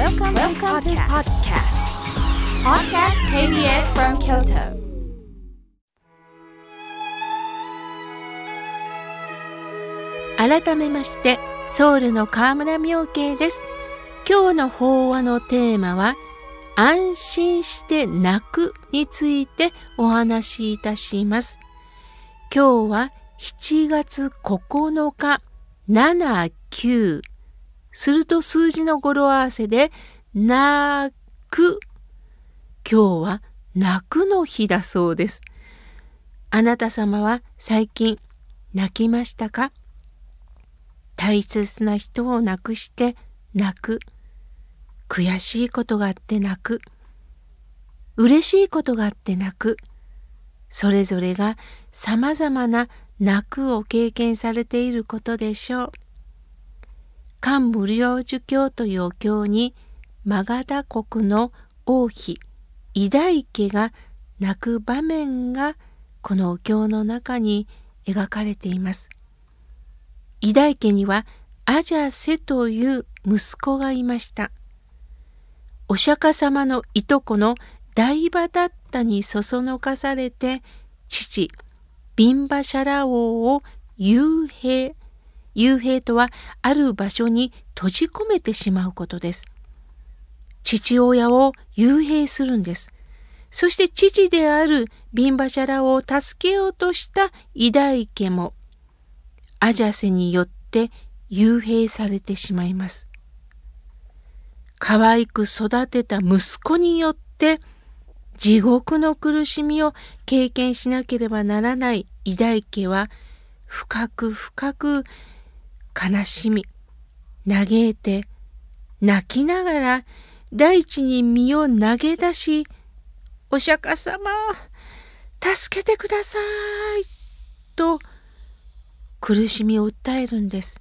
Welcome, Welcome to podcast. Podcast KBS from Kyoto. 改めましてソウルの河村明慶です今日の法話のテーマは安心して泣くについてお話しいたします今日は7月9日79すると数字の語呂合わせで泣く。今日は泣くの日だそうです。あなた様は最近泣きましたか？大切な人を亡くして泣く。悔しいことがあって泣く。嬉しいことがあって泣く。それぞれがさまざまな泣くを経験されていることでしょう。漢無量寿経というお経にマガダ国の王妃イダイ家が泣く場面がこのお経の中に描かれています。偉大家にはアジャセという息子がいました。お釈迦様のいとこの大馬だったにそそのかされて父ビンバシャラ王を幽閉幽閉とはある場所に閉じ込めてしまうことです。父親を幽閉するんです。そして父であるビンバシャラを助けようとした偉大家もアジャセによって幽閉されてしまいます。可愛く育てた息子によって地獄の苦しみを経験しなければならない偉大家は深く深く悲しみ。嘆いて泣きながら大地に身を投げ出し「お釈迦様助けてください」と苦しみを訴えるんです。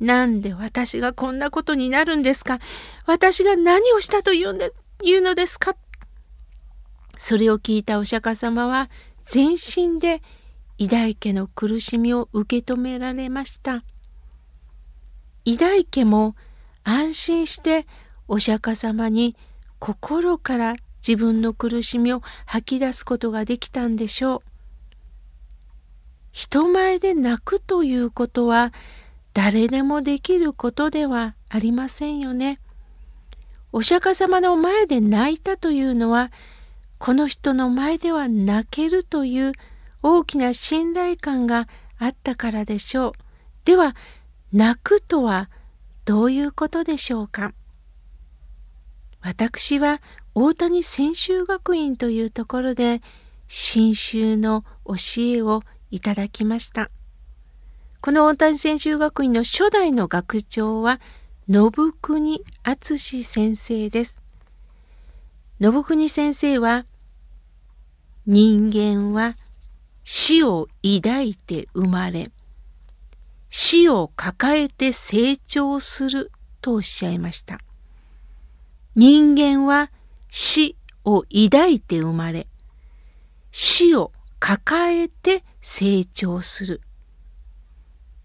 なんで私がこんなことになるんですか？私が何をしたというんで言うのですか？それを聞いたお釈迦様は全身で偉大家の苦しみを受け止められました。偉大家も安心してお釈迦様に心から自分の苦しみを吐き出すことができたんでしょう。人前で泣くということは誰でもできることではありませんよね。お釈迦様の前で泣いたというのはこの人の前では泣けるという大きな信頼感があったからでしょう。では泣くとはどういうことでしょうか？私は大谷専修学院というところで新宗の教えをいただきました。この大谷専修学院の初代の学長は信国敦先生です。信国先生は人間は死を抱いて生まれ死を抱えて成長するとおっしゃいました。人間は死を抱いて生まれ死を抱えて成長する。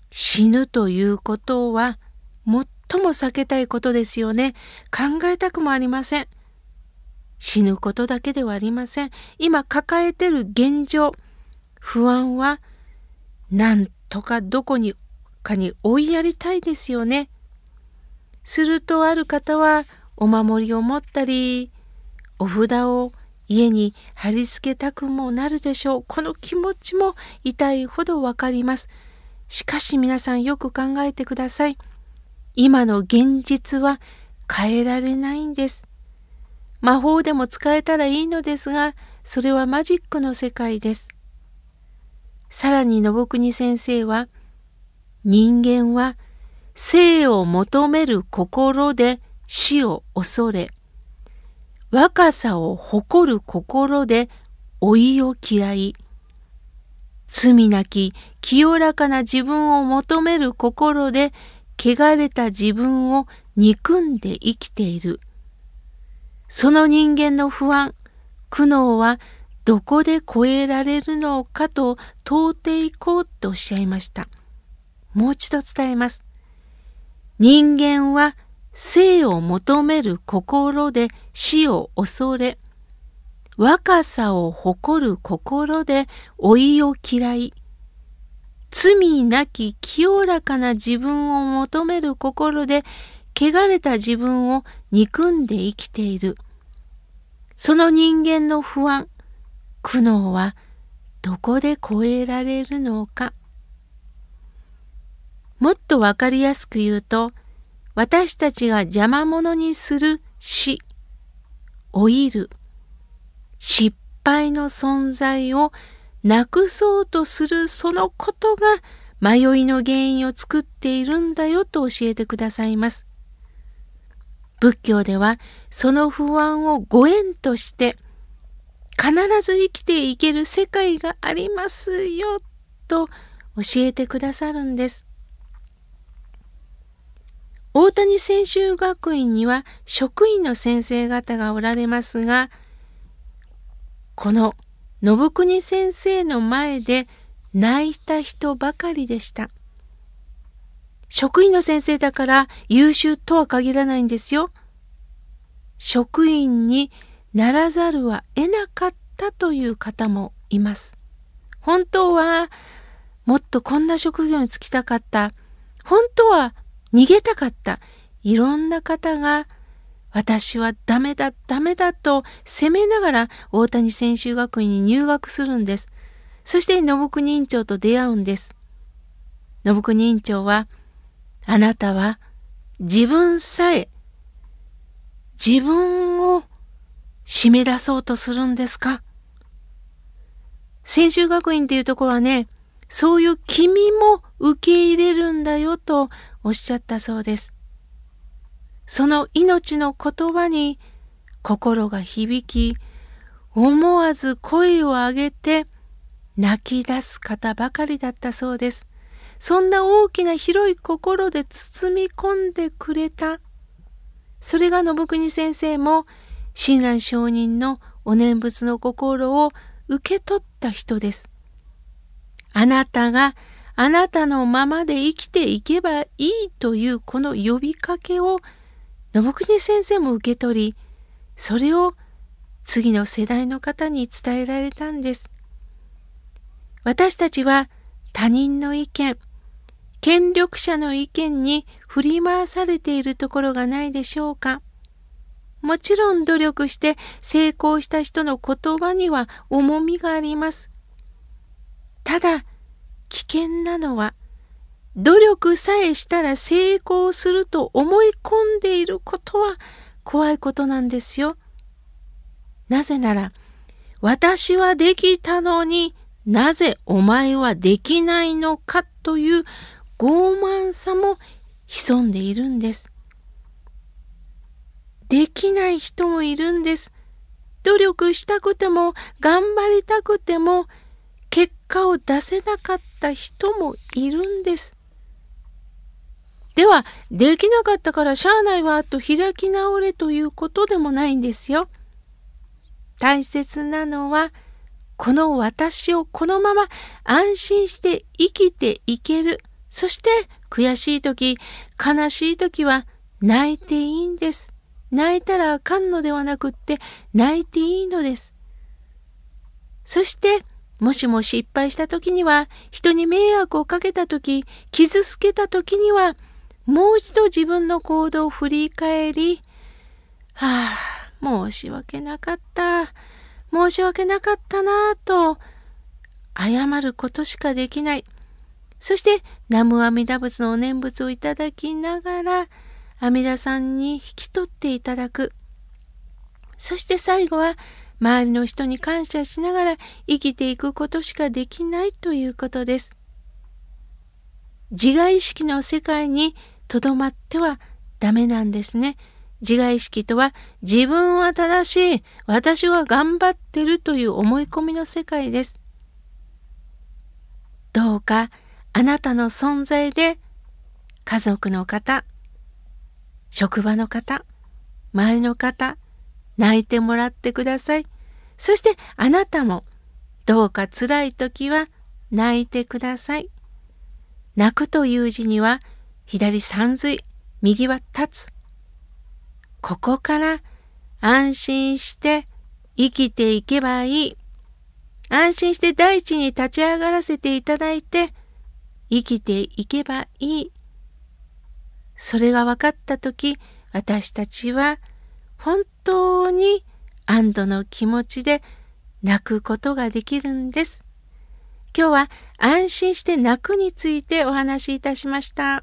死ぬということは最も避けたいことですよね。考えたくもありません。死ぬことだけではありません。今抱えてる現状、不安はなんとかどこにかに追いやりたいですよね。するとある方はお守りを持ったり、お札を家に貼り付けたくもなるでしょう。この気持ちも痛いほどわかります。しかし皆さんよく考えてください。今の現実は変えられないんです。魔法でも使えたらいいのですが、それはマジックの世界です。さらに信国先生は、人間は生を求める心で死を恐れ、若さを誇る心で老いを嫌い、罪なき清らかな自分を求める心で汚れた自分を憎んで生きている。その人間の不安、苦悩はどこで超えられるのかと問うていこうとおっしゃいました。もう一度伝えます。人間は生を求める心で死を恐れ、若さを誇る心で老いを嫌い、罪なき清らかな自分を求める心で汚れた自分を憎んで生きている。その人間の不安、苦悩はどこで超えられるのか。もっとわかりやすく言うと、私たちが邪魔者にする死、老いる、失敗の存在をなくそうとするそのことが迷いの原因を作っているんだよと教えてくださいます。仏教ではその不安をご縁として必ず生きていける世界がありますよと教えてくださるんです。大谷専修学院には職員の先生方がおられますがこの信国先生の前で泣いた人ばかりでした。職員の先生だから優秀とは限らないんですよ。職員にならざるは得なかったという方もいます。本当はもっとこんな職業に就きたかった。本当は逃げたかったいろんな方が私はダメだダメだと責めながら大谷専修学院に入学するんです。そして信国委員長と出会うんです。信国委員長はあなたは自分さえ自分を締め出そうとするんですか？専修学院っていうところはね、そういう君も受け入れるんだよとおっしゃったそうです。その命の言葉に心が響き、思わず声を上げて泣き出す方ばかりだったそうです。そんな大きな広い心で包み込んでくれた。それが信国先生も親鸞上人のお念仏の心を受け取った人です。あなたがあなたのままで生きていけばいいというこの呼びかけを信国先生も受け取りそれを次の世代の方に伝えられたんです。私たちは他人の意見権力者の意見に振り回されているところがないでしょうかもちろん努力して成功した人の言葉には重みがあります。ただ危険なのは努力さえしたら成功すると思い込んでいることは怖いことなんですよ。なぜなら私はできたのになぜお前はできないのかという傲慢さも潜んでいるんです。できない人もいるんです。努力したくても頑張りたくても結果を出せなかった人もいるんです。では、できなかったからしゃあないわと開き直れということでもないんですよ。大切なのは、この私をこのまま安心して生きていける。そして悔しい時、悲しい時は泣いていいんです。泣いたらあかんのではなくって泣いていいのです。そしてもしも失敗した時には、人に迷惑をかけた時、傷つけた時には、もう一度自分の行動を振り返り、はあ、申し訳なかった、申し訳なかったなぁと、謝ることしかできない。そして、南無阿弥陀仏のお念仏をいただきながら、阿弥陀さんに引き取っていただく。そして最後は、周りの人に感謝しながら生きていくことしかできないということです。自我意識の世界にとどまってはダメなんですね。自我意識とは自分は正しい、私は頑張ってるという思い込みの世界です。どうかあなたの存在で家族の方、職場の方、周りの方、泣いてもらってください。そしてあなたもどうか辛い時は泣いてください。泣くという字には左三髄、右は立つ。ここから安心して生きていけばいい。安心して大地に立ち上がらせていただいて生きていけばいい。それが分かった時私たちは本当に安堵の気持ちで泣くことができるんです。今日は安心して泣くについてお話しいたしました。